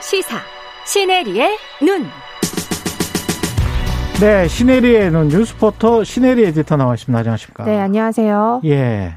시사 시네리의 눈. 네, 시네리의 눈 뉴스포터 시네리 에디터 나와 있습니다. 안녕하십니까? 네, 안녕하세요. 예.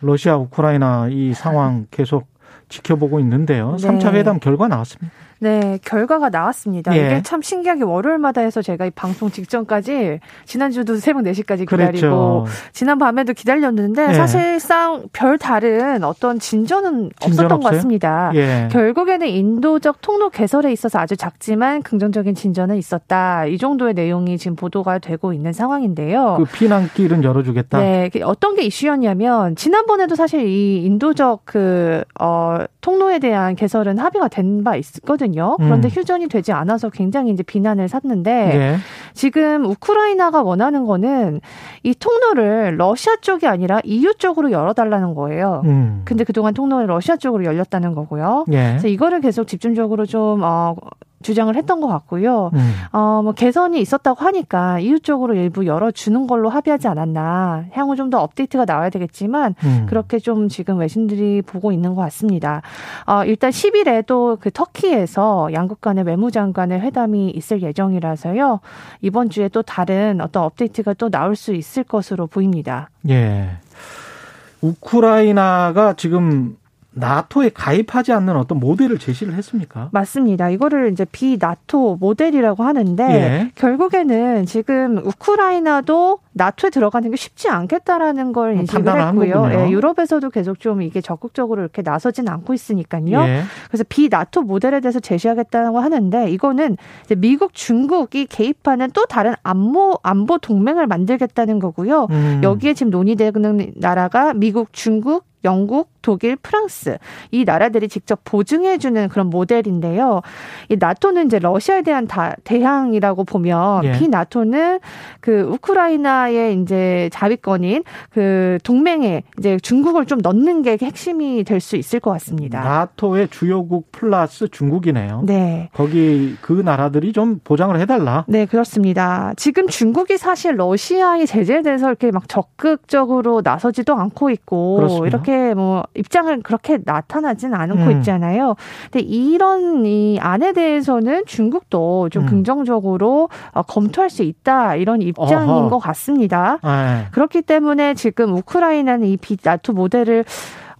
러시아 우크라이나 이 상황 계속 지켜보고 있는데요. 네. 3차 회담 결과 나왔습니다. 네, 결과가 나왔습니다. 예. 이게 참 신기하게 월요일마다 해서 제가 이 방송 직전까지 지난주도 새벽 4시까지 기다리고 그랬죠. 지난 밤에도 기다렸는데 예. 사실상 별 다른 어떤 진전은 진전 없었던 것 없어요? 같습니다. 예. 결국에는 인도적 통로 개설에 있어서 아주 작지만 긍정적인 진전은 있었다. 이 정도의 내용이 지금 보도가 되고 있는 상황인데요. 그 피난길은 열어주겠다. 네, 그 어떤 게 이슈였냐면 지난번에도 사실 이 인도적 그 어, 통로에 대한 개설은 합의가 된 바 있거든요. 그런데 음. 휴전이 되지 않아서 굉장히 이제 비난을 샀는데 예. 지금 우크라이나가 원하는 거는 이 통로를 러시아 쪽이 아니라 EU 쪽으로 열어달라는 거예요. 음. 근데 그동안 통로는 러시아 쪽으로 열렸다는 거고요. 예. 그래서 이거를 계속 집중적으로 좀 어, 주장을 했던 것 같고요. 음. 어, 뭐 개선이 있었다고 하니까 EU 쪽으로 일부 열어주는 걸로 합의하지 않았나. 향후 좀 더 업데이트가 나와야 되겠지만 음. 그렇게 좀 지금 외신들이 보고 있는 것 같습니다. 어, 일단 10일에 또 그 터키에서 양국 간의 외무장관의 회담이 있을 예정이라서요. 이번 주에 또 다른 어떤 업데이트가 또 나올 수 있을 것으로 보입니다. 예. 우크라이나가 지금 나토에 가입하지 않는 어떤 모델을 제시를 했습니까? 맞습니다. 이거를 이제 비나토 모델이라고 하는데 예. 결국에는 지금 우크라이나도 나토에 들어가는 게 쉽지 않겠다라는 걸 음, 인식을 했고요. 예, 유럽에서도 계속 좀 이게 적극적으로 이렇게 나서진 않고 있으니까요. 예. 그래서 비나토 모델에 대해서 제시하겠다고 하는데 이거는 이제 미국, 중국이 개입하는 또 다른 안보 안보 동맹을 만들겠다는 거고요. 음. 여기에 지금 논의되는 나라가 미국, 중국, 영국, 독일, 프랑스 이 나라들이 직접 보증해 주는 그런 모델인데요. 이 나토는 이제 러시아에 대한 다, 대항이라고 보면 예. 비나토는 그 우크라이나의 이제 자위권인 그 동맹에 이제 중국을 좀 넣는 게 핵심이 될 수 있을 것 같습니다. 나토의 주요국 플러스 중국이네요. 네. 거기 그 나라들이 좀 보장을 해달라. 네, 그렇습니다. 지금 중국이 사실 러시아의 제재에 대해서 이렇게 막 적극적으로 나서지도 않고 있고 그렇습니다. 이렇게 뭐 입장을 그렇게 나타나진 않고 음. 있잖아요. 근데 이런 이 안에 대해서는 중국도 좀 음. 긍정적으로 어, 검토할 수 있다 이런 입장인 어허. 것 같습니다. 예. 그렇기 때문에 지금 우크라이나는 이 비나토 모델을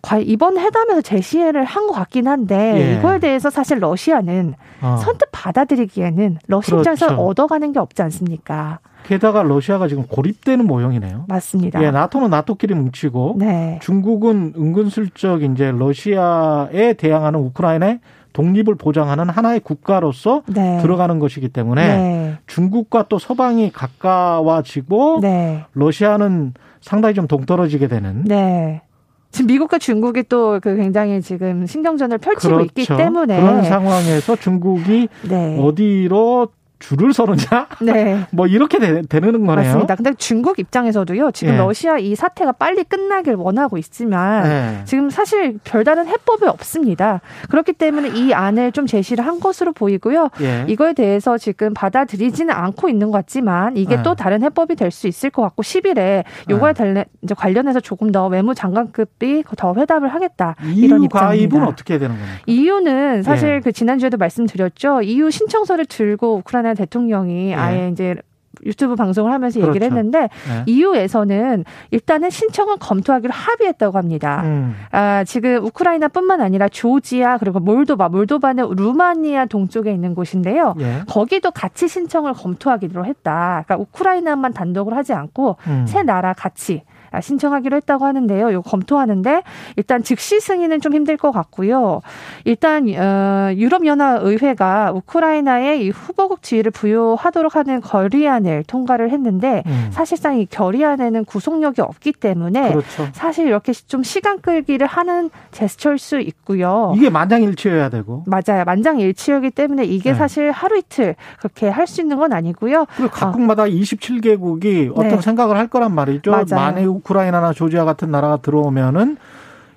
과- 이번 회담에서 제시를 한 것 같긴 한데 예. 이거에 대해서 사실 러시아는 어. 선뜻 받아들이기에는 러시아 입장에서 그렇죠. 얻어가는 게 없지 않습니까? 게다가 러시아가 지금 고립되는 모형이네요. 맞습니다. 예, 나토는 나토끼리 뭉치고 네. 중국은 은근슬쩍 이제 러시아에 대항하는 우크라이나의 독립을 보장하는 하나의 국가로서 네. 들어가는 것이기 때문에 네. 중국과 또 서방이 가까워지고 네. 러시아는 상당히 좀 동떨어지게 되는 네. 지금 미국과 중국이 또 그 굉장히 지금 신경전을 펼치고 그렇죠. 있기 때문에 그런 상황에서 중국이 네. 어디로 줄을 서느냐 네. 뭐 이렇게 되, 되는 거네요. 맞습니다. 근데 중국 입장에서도요. 지금 예. 러시아 이 사태가 빨리 끝나길 원하고 있지만 네. 지금 사실 별다른 해법이 없습니다. 그렇기 때문에 이 안을 좀 제시를 한 것으로 보이고요. 예. 이거에 대해서 지금 받아들이지는 않고 있는 것 같지만 이게 네. 또 다른 해법이 될 수 있을 것 같고 10일에 요거에 달래 이제 관련해서 조금 더 외무장관급이 더 회담을 하겠다 이런 입장입니다. 가입은 어떻게 되는 겁니까? EU는 사실 예. 그 지난주에도 말씀드렸죠. EU 신청서를 들고 우크라이나 대통령이 예. 아예 이제 유튜브 방송을 하면서 얘기를 그렇죠. 했는데 네. EU에서는 일단은 신청을 검토하기로 합의했다고 합니다. 음. 아, 지금 우크라이나뿐만 아니라 조지아 그리고 몰도바, 몰도바는 루마니아 동쪽에 있는 곳인데요. 예. 거기도 같이 신청을 검토하기로 했다. 그러니까 우크라이나만 단독으로 하지 않고 음. 세 나라 같이 아, 신청하기로 했다고 하는데요. 이거 검토하는데 일단 즉시 승인은 좀 힘들 것 같고요. 일단 어, 유럽연합 의회가 우크라이나에 이 후보국 지위를 부여하도록 하는 결의안을 통과를 했는데 음. 사실상 이 결의안에는 구속력이 없기 때문에 그렇죠. 사실 이렇게 좀 시간 끌기를 하는 제스처일 수 있고요. 이게 만장일치여야 되고 맞아요. 만장일치이기 때문에 이게 네. 사실 하루 이틀 그렇게 할 수 있는 건 아니고요. 그리고 각국마다 27개국이 어떤 네. 생각을 할 거란 말이죠. 맞아요. 만에 우크라이나나 조지아 같은 나라가 들어오면은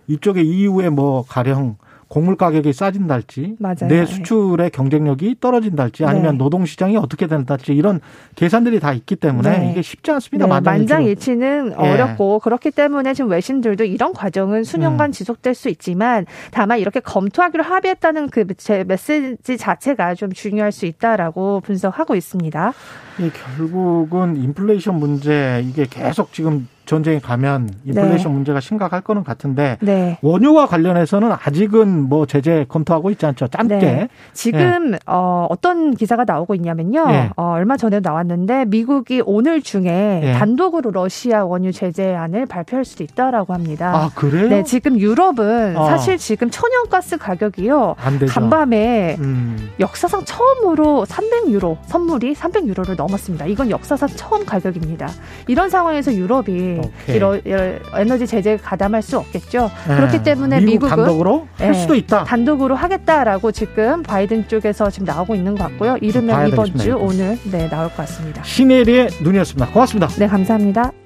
이쪽에 EU에 뭐 가령 곡물 가격이 싸진달지, 맞아요. 내 수출의 경쟁력이 떨어진달지, 아니면 네. 노동 시장이 어떻게 된달지 이런 계산들이 다 있기 때문에 네. 이게 쉽지 않습니다. 네. 만장일치는 예. 어렵고 그렇기 때문에 지금 외신들도 이런 과정은 수년간 음. 지속될 수 있지만 다만 이렇게 검토하기로 합의했다는 그 제- 메시지 자체가 좀 중요할 수 있다라고 분석하고 있습니다. 이 결국은 인플레이션 문제 이게 계속 지금 전쟁이 가면 인플레이션 문제가 심각할 거는 같은데 네. 원유와 관련해서는 아직은 뭐 제재 검토하고 있지 않죠. 짧게. 네. 지금 어, 어떤 기사가 나오고 있냐면요. 예. 어, 얼마 전에 나왔는데 미국이 오늘 중에 예. 단독으로 러시아 원유 제재안을 발표할 수도 있다라고 합니다. 아 그래요? 네, 지금 유럽은 어. 사실 지금 천연가스 가격이요. 안 되죠. 간밤에 음. 역사상 처음으로 300유로 선물이 300유로를 넘었습니다. 이건 역사상 처음 가격입니다. 이런 상황에서 유럽이 오케이. 이런 이런 에너지 제재 가담할 수 없겠죠. 예. 그렇기 때문에 미국 미국은 단독으로 할 예. 수도 있다. 단독으로 하겠다라고 지금 바이든 쪽에서 지금 나오고 있는 것 같고요. 이르면 이번 되겠습니다, 주. 오늘 네 나올 것 같습니다. 신혜리의 눈이었습니다. 고맙습니다. 네 감사합니다.